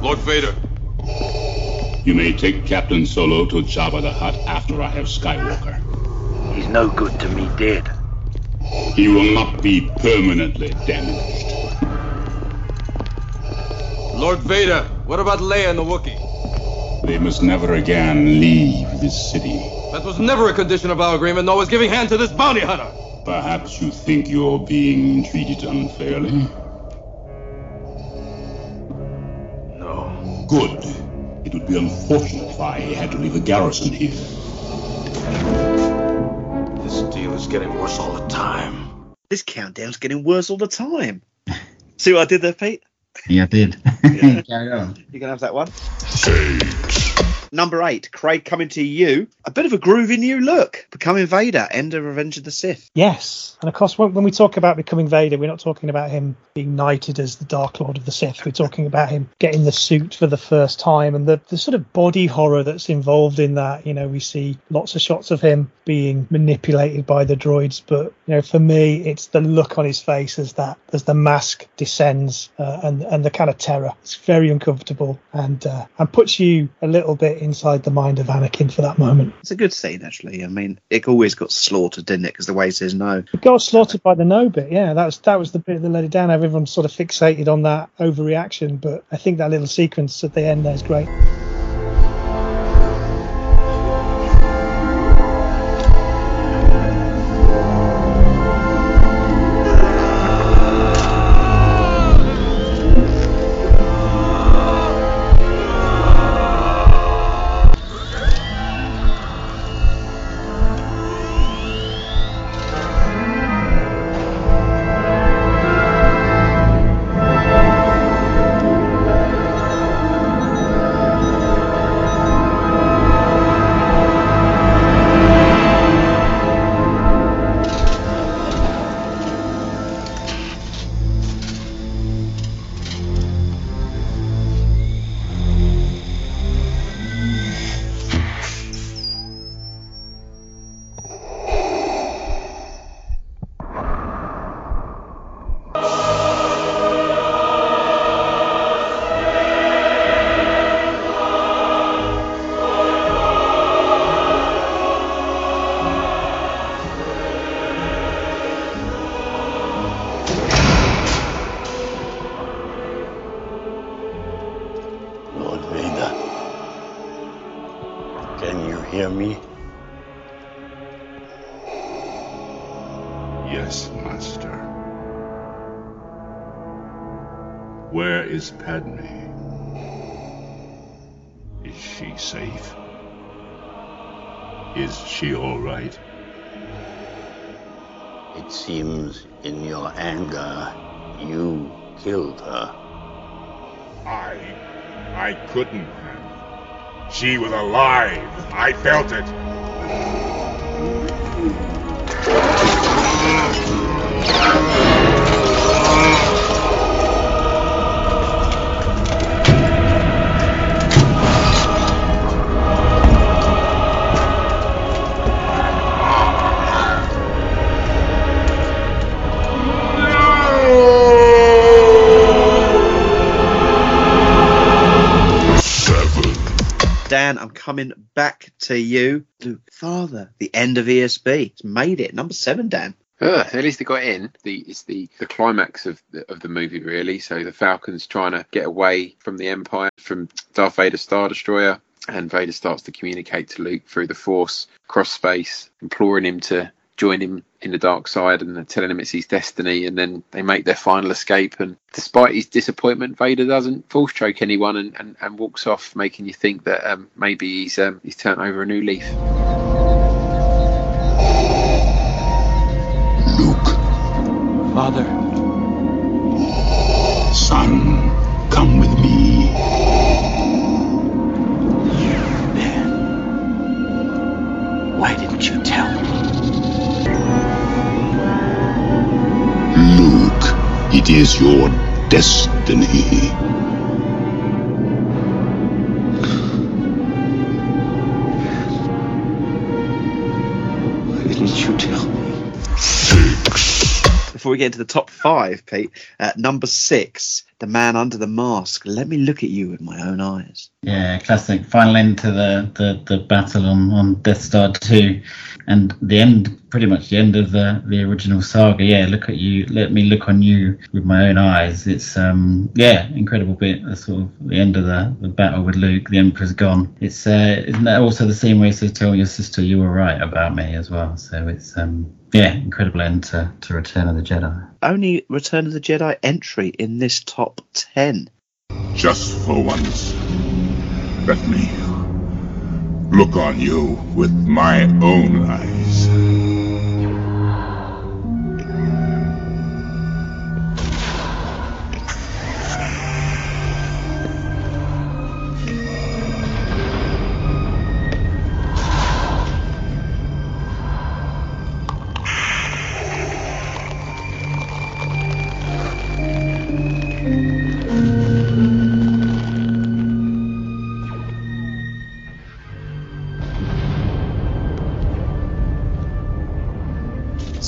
Lord Vader. You may take Captain Solo to Jabba the Hutt after I have Skywalker. He's no good to me dead. He will not be permanently damaged. Lord Vader, what about Leia and the Wookiee? They must never again leave this city. That was never a condition of our agreement, nor was giving hand to this bounty hunter. Perhaps you think you're being treated unfairly? No. Good. It would be unfortunate if I had to leave a garrison here. This deal is getting worse all the time. This countdown's getting worse all the time. See what I did there, Pete? Yeah, I did. [laughs] Carry on. You can have that one. Number eight, Craig coming to you. A bit of a groovy new look. Becoming Vader, end of Revenge of the Sith. Yes, and of course, when, we talk about becoming Vader, we're not talking about him being knighted as the Dark Lord of the Sith. We're talking about him getting the suit for the first time and the, the sort of body horror that's involved in that. You know, we see lots of shots of him being manipulated by the droids, but you know, for me, it's the look on his face as that as the mask descends uh, and and the kind of terror. It's very uncomfortable and uh, and puts you a little bit inside the mind of Anakin for that moment. It's a good scene, actually. I mean, it always got slaughtered, didn't it? Because the way he says no. It got slaughtered by the no bit. Yeah, that was that was the bit that let it down. Everyone's sort of fixated on that overreaction, but I think that little sequence at the end there is great. Coming back to you. Luke, Father, the end of ESB. It's made it. Number seven, Dan. Uh, at least they got in. The it's the the climax of the, of the movie really. So the Falcons trying to get away from the Empire, from Darth Vader's Star Destroyer, and Vader starts to communicate to Luke through the Force, cross space, imploring him to join him in the dark side and telling him it's his destiny. And then they make their final escape. And despite his disappointment, Vader doesn't force choke anyone and, and, and walks off, making you think that um, maybe he's um, he's turned over a new leaf. Father. Son, come with me. Why didn't you tell me? It is your destiny. Before we get into the top five, Pete, uh, number six, The Man Under the Mask. Let me look at you with my own eyes. Yeah, classic. Final end to the, the, the battle on, on Death Star 2. And the end, pretty much the end of the, the original saga. Yeah, look at you. Let me look on you with my own eyes. It's, um, yeah, incredible bit. The sort of the end of the, the battle with Luke. The Emperor's gone. It's, uh, isn't that also the same way to tell your sister you were right about me as well? So it's, um, yeah, incredible end to, to Return of the Jedi. Only Return of the Jedi entry in this top 10. Just for once, let me look on you with my own eyes.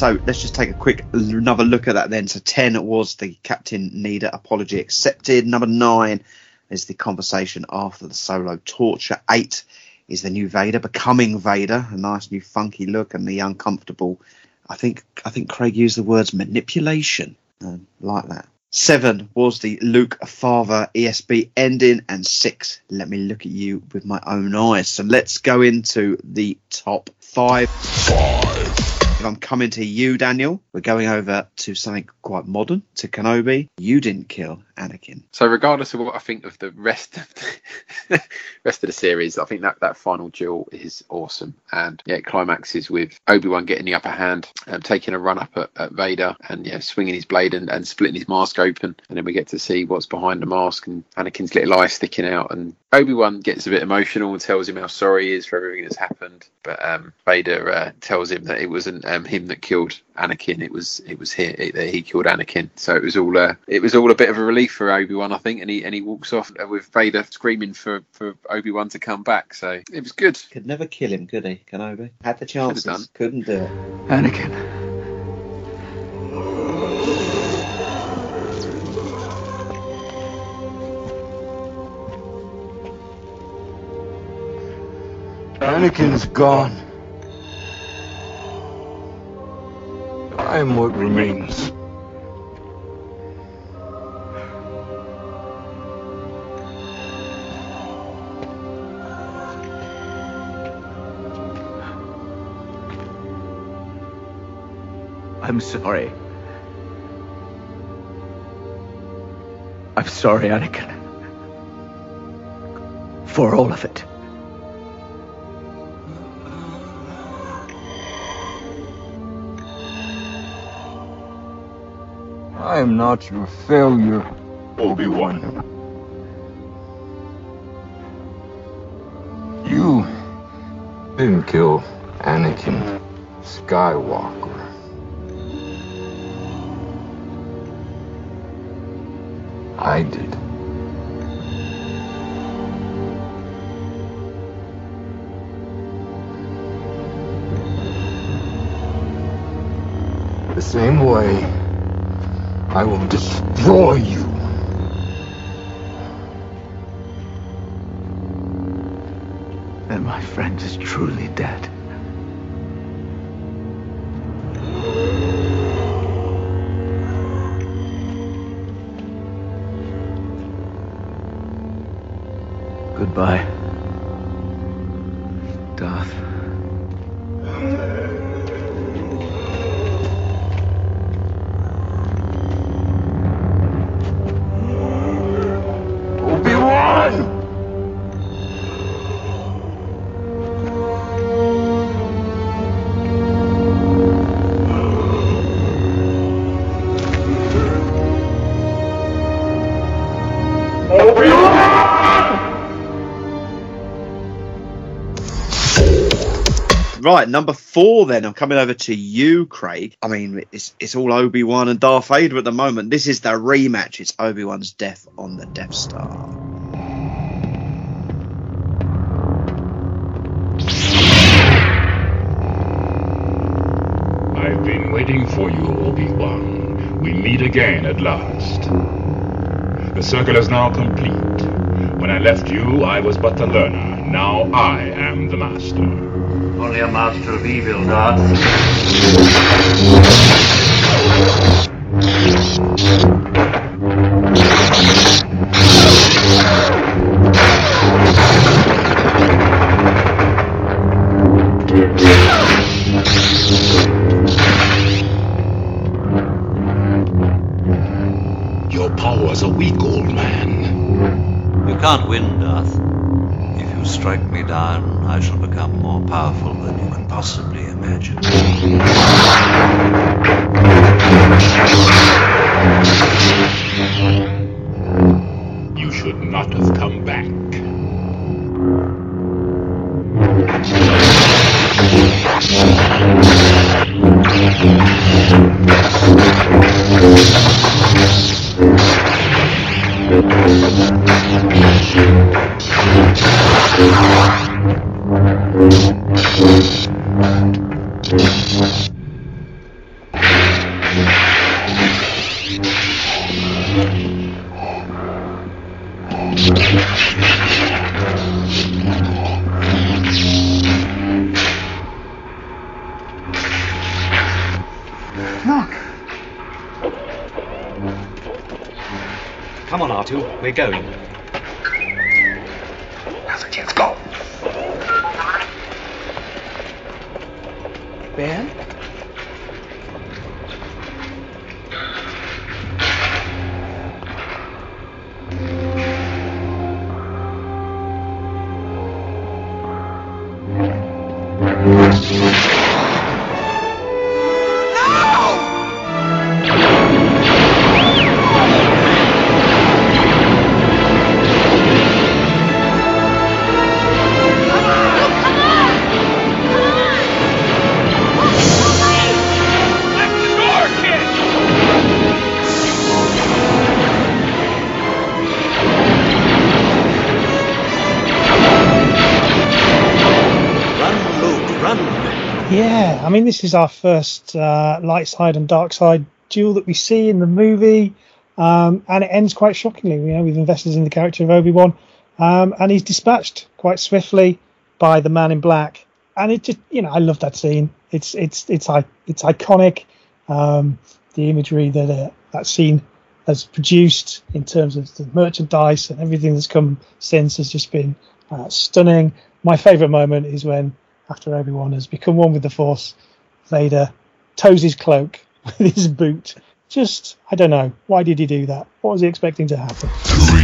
So let's just take a quick another look at that then. So 10 was the Captain Needa apology accepted. Number 9 is the conversation after the solo torture. 8 is the new Vader becoming Vader, a nice new funky look and the uncomfortable. I think I think Craig used the words manipulation. Um, like that. Seven was the Luke Father ESB ending, and six, let me look at you with my own eyes. So let's go into the top five. If I'm coming to you, Daniel, we're going over to something quite modern, to Kenobi. You didn't kill Anakin. So regardless of what I think of the rest of the [laughs] rest of the series, I think that that final duel is awesome, and yeah, it climaxes with Obi Wan getting the upper hand, um, taking a run up at, at Vader, and yeah, swinging his blade and, and splitting his mask open, and then we get to see what's behind the mask and Anakin's little eye sticking out, and Obi Wan gets a bit emotional and tells him how sorry he is for everything that's happened, but um, Vader uh, tells him that it wasn't um, him that killed Anakin, it was it was he that he killed Anakin. So it was all uh, it was all a bit of a relief for Obi Wan, I think, and he and he walks off with Vader screaming for for Obi Wan to come back. So it was good. Could never kill him, could he, Kenobi? Had the done. chances, couldn't do it. Anakin. Anakin's gone. I am what remains. I'm sorry. I'm sorry, Anakin. For all of it. Am not your failure, Obi-Wan. You didn't kill Anakin Skywalker. I did. The same way I will destroy you. Then my friend is truly dead. Right, number four. Then I'm coming over to you, Craig. I mean, it's it's all Obi Wan and Darth Vader at the moment. This is the rematch. It's Obi Wan's death on the Death Star. I've been waiting for you, Obi-Wan. We meet again at last. The circle is now complete. When I left you, I was but the learner. Now I am the master. Only a master of evil, Darth. Your powers are weak, old man. You can't win, Darth. Strike me down, I shall become more powerful than you can possibly imagine. You should not have come back. Come on, R2. We're going. Mean, this is our first uh, light side and dark side duel that we see in the movie, um, and it ends quite shockingly. You know, we've invested in the character of Obi Wan, um, and he's dispatched quite swiftly by the Man in Black, and it just, you know, I love that scene. It's it's it's it's iconic. Um, the imagery that uh, that scene has produced in terms of the merchandise and everything that's come since has just been uh, stunning. My favourite moment is when, after Wan has become one with the Force, Vader toes his cloak [laughs] with his boot. Just, I don't know. Why did he do that? What was he expecting to happen?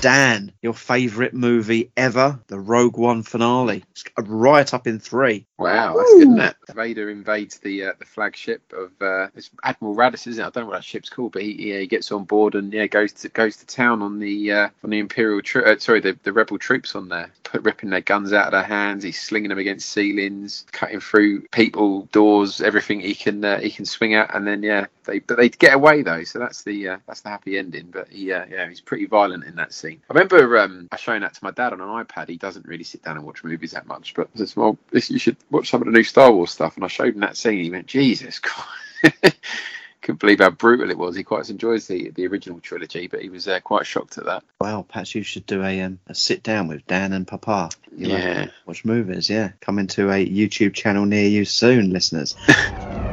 Dan, your favourite movie ever, the Rogue One finale. It's right up in three. Wow, that's good, isn't it? Vader invades the uh, the flagship of uh, it's Admiral Raddus, isn't it? I don't know what that ship's called, but he, yeah, he gets on board and yeah goes to goes to town on the uh, on the Imperial tro- uh, sorry the, the rebel troops on there, put ripping their guns out of their hands. He's slinging them against ceilings, cutting through people, doors, everything he can uh, he can swing at, and then yeah they but they get away though, so that's the uh, that's the happy ending. But he uh, yeah he's pretty violent in that scene. I remember um, I showing that to my dad on an iPad. He doesn't really sit down and watch movies that much, but I said, well, this, you should watch some of the new Star Wars stuff. And I showed him that scene. He went, Jesus [laughs] God. Couldn't believe how brutal it was. He quite enjoys the the original trilogy, but he was uh, quite shocked at that. Well, perhaps you should do a, um, a sit down with Dan and Papa. You Yeah. watch movies, yeah. Coming to a YouTube channel near you soon, listeners. [laughs]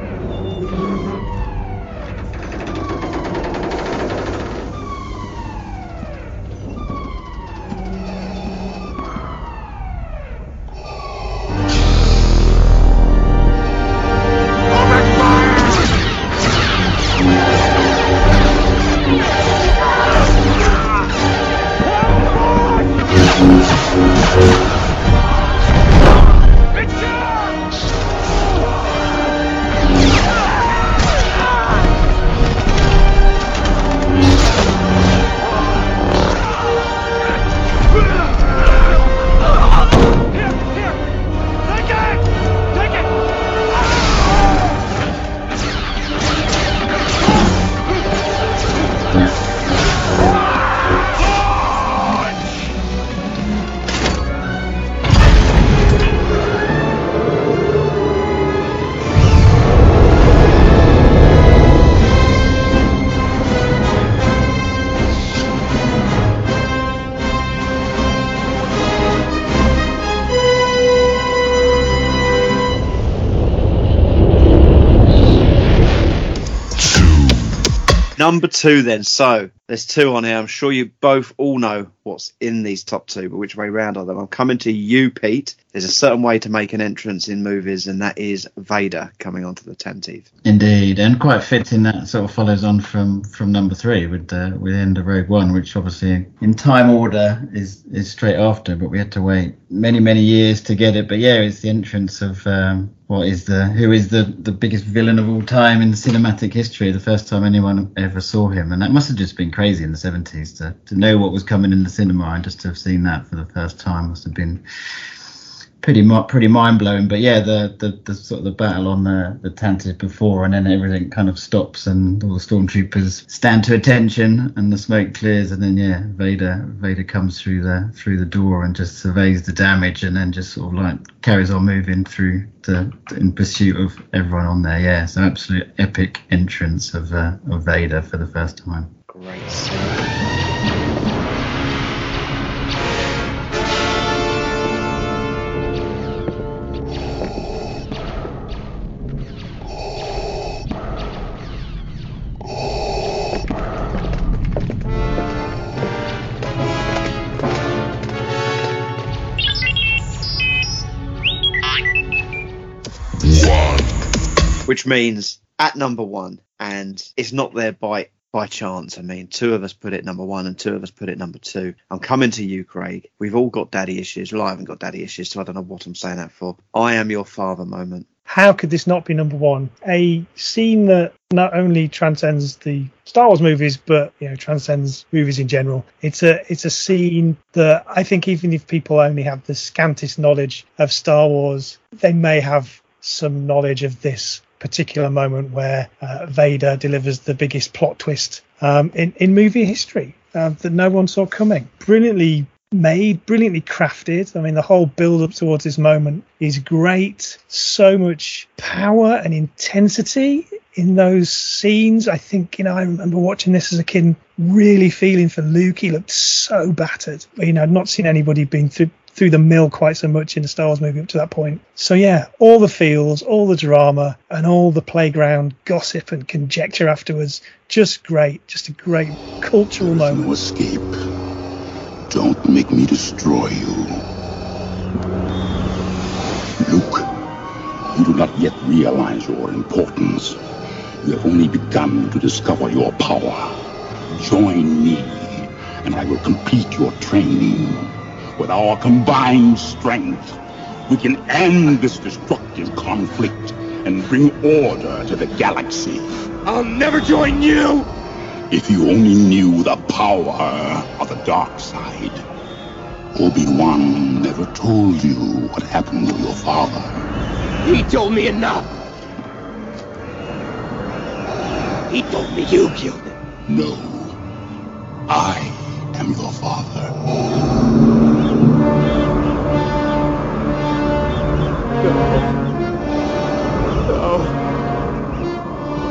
Number two, then. So there's two on here. I'm sure you both all know what's in these top two, but which way round are them? I'm coming to you, Pete. There's a certain way to make an entrance in movies, and that is Vader coming onto the Tantive. Indeed, and quite fitting that sort of follows on from from number three with with end of Rogue One, which obviously in time order is is straight after, but we had to wait many many years to get it. But yeah, it's the entrance of um, what is the who is the the biggest villain of all time in cinematic history. The first time anyone ever saw him, and that must have just been crazy in the 70s to to know what was coming in the cinema and just to have seen that for the first time must have been pretty pretty mind blowing. But yeah, the, the the sort of the battle on the the Tantive before, and then everything kind of stops, and all the stormtroopers stand to attention, and the smoke clears, and then yeah, Vader Vader comes through the through the door and just surveys the damage, and then just sort of like carries on moving through the in pursuit of everyone on there. Yeah, so absolute epic entrance of uh, of Vader for the first time. Great. Which means at number one, and it's not there by by chance. I mean, two of us put it number one and two of us put it number two. I'm coming to you, Craig. We've all got daddy issues. Well, I haven't got daddy issues, so I don't know what I'm saying that for. I am your father moment. How could this not be number one? A scene that not only transcends the Star Wars movies, but you know transcends movies in general. It's a it's a scene that I think even if people only have the scantest knowledge of Star Wars, they may have some knowledge of this particular moment where uh, Vader delivers the biggest plot twist um, in in movie history uh, that no one saw coming. Brilliantly made, brilliantly crafted. I mean, the whole build up towards this moment is great. So much power and intensity in those scenes. I think, you know, I remember watching this as a kid, really feeling for Luke. He looked so battered. You know, I'd not seen anybody being through through the mill quite so much in a Star Wars movie up to that point. So yeah, all the feels, all the drama, and all the playground gossip and conjecture afterwards. Just great. Just a great cultural moment. No escape. Don't make me destroy you. Luke, you do not yet realize your importance. You have only begun to discover your power. Join me, and I will complete your training. With our combined strength, we can end this destructive conflict and bring order to the galaxy. I'll never join you! If you only knew the power of the dark side. Obi-Wan never told you what happened to your father. He told me enough! He told me you killed him. No. I am your father. No.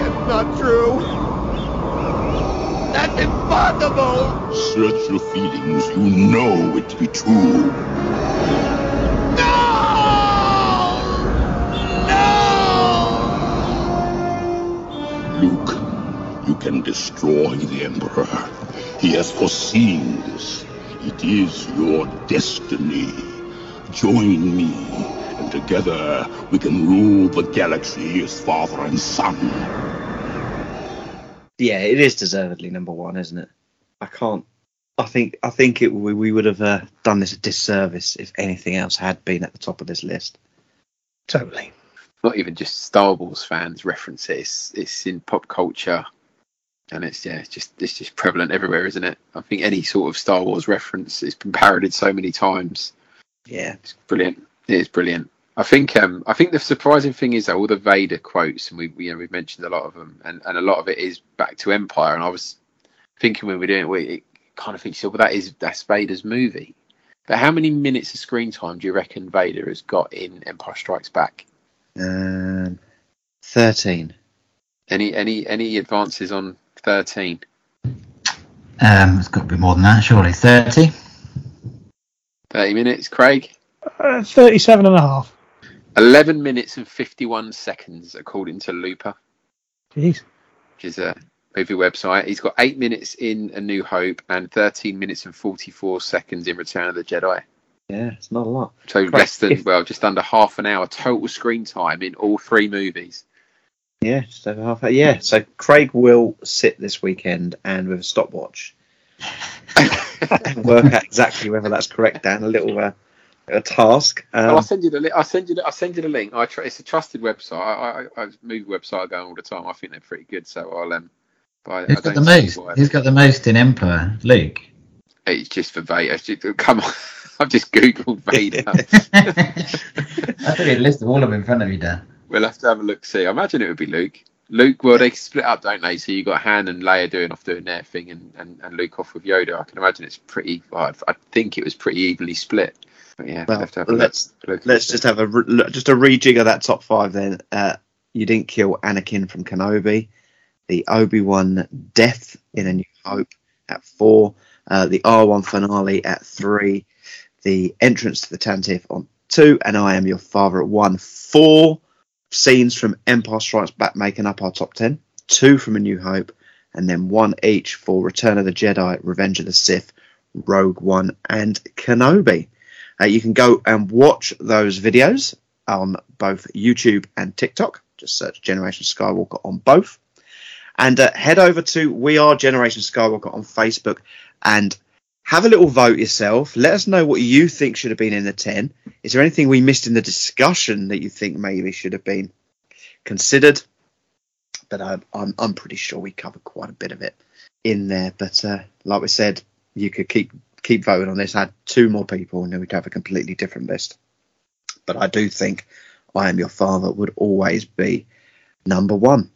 It's not true. That's impossible! Search your feelings. You know it to be true. No! No! Luke, you can destroy the Emperor. He has foreseen this. It is your destiny. Join me, and together we can rule the galaxy as father and son. Yeah, it is deservedly number one, isn't it? I can't. I think. I think it. We, we would have uh, done this a disservice if anything else had been at the top of this list. Totally. Not even just Star Wars fans reference it. It's, it's in pop culture, and it's yeah, it's just it's just prevalent everywhere, isn't it? I think any sort of Star Wars reference, it's been parodied so many times. Yeah, it's brilliant. It is brilliant. I think um I think the surprising thing is that all the Vader quotes, and we you know we've mentioned a lot of them, and, and a lot of it is back to Empire. And I was thinking when we were doing it, we it kind of thinks, well, that is that's Vader's movie. But how many minutes of screen time do you reckon Vader has got in Empire Strikes Back? Um, thirteen. Any any any advances on thirteen? Um, it's got to be more than that, surely. 30? 30 minutes, Craig? Uh, 37 and a half. 11 minutes and 51 seconds, according to Looper, Jeez. which is a movie website. He's got 8 minutes in A New Hope and 13 minutes and 44 seconds in Return of the Jedi. Yeah, it's not a lot. So Craig, less than, if- well, just under half an hour total screen time in all three movies. Yeah, just over half. hour. Yeah, so Craig will sit this weekend and with a stopwatch and [laughs] [laughs] work out exactly whether that's correct. Dan, a little uh, a task. Um, Well, I'll send you the li- I'll send you the, I'll send you the link. I tr- it's a trusted website. I, I, I movie website I go on all the time. I think they're pretty good. So I'll um. But Who's I got the most? Who's got the most in Empire? Luke. It's just for Vader. Just- Come on, [laughs] I've just googled Vader. [laughs] I think got a list of all of them in front of you, Dan. we'll have to have a look. See, I imagine it would be Luke. Luke, well, they split up, don't they? So you got Han and Leia doing off doing their thing, and, and, and Luke off with Yoda. I can imagine it's pretty. Well, I I think it was pretty evenly split. But yeah, we'll Well, have to have a let's let's just have a re- just a rejig of that top five. Then uh, you didn't kill Anakin from Kenobi, the Obi Wan death in A New Hope at four, uh, the R one finale at three, the entrance to the Tantive on two, and I am your father at one. Four scenes from Empire Strikes Back making up our top ten. Two from A New Hope, and then one each for Return of the Jedi, Revenge of the Sith, Rogue One, and Kenobi. Uh, you can go and watch those videos on both YouTube and TikTok. Just search Generation Skywalker on both. And uh, head over to We Are Generation Skywalker on Facebook and have a little vote yourself. Let us know what you think should have been in the 10. Is there anything we missed in the discussion that you think maybe should have been considered? But I'm, I'm, I'm pretty sure we covered quite a bit of it in there. But uh, like we said, you could keep keep voting on this. Add two more people, and then we'd have a completely different list. But I do think I Am Your Father would always be number one.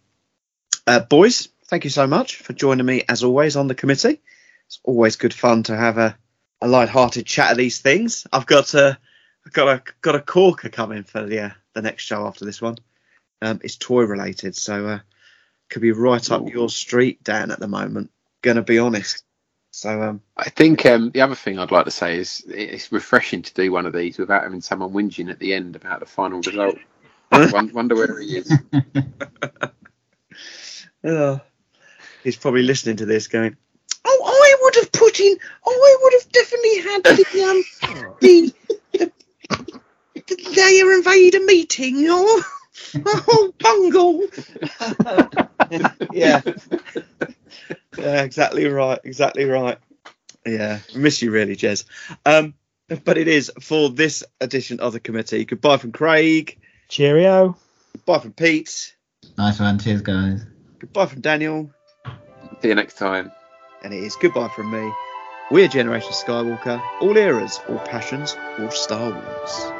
Uh, boys, thank you so much for joining me as always on the committee. It's always good fun to have a, a light-hearted chat of these things. I've got a I've got a got a corker coming for the uh, the next show after this one. Um, it's toy related, so uh, could be right up your street, Dan. At the moment, gonna be honest. So um, I think um, the other thing I'd like to say is it's refreshing to do one of these without having someone whinging at the end about the final result. [laughs] Won- Wonder where he is. Oh, [laughs] he's probably listening to this going, Oh, I would have put in, oh, I would have definitely had the, [laughs] um, the, the, the Leia and Vader meeting, oh, oh bungle. yeah. [laughs] Yeah, exactly right. Exactly right. Yeah, miss you really, Jez. Um, but it is for this edition of the committee. Goodbye from Craig. Cheerio. Goodbye from Pete. Nice one. Cheers, guys. Goodbye from Daniel. See you next time. And it is goodbye from me. We're Generation Skywalker. All eras, all passions, all Star Wars.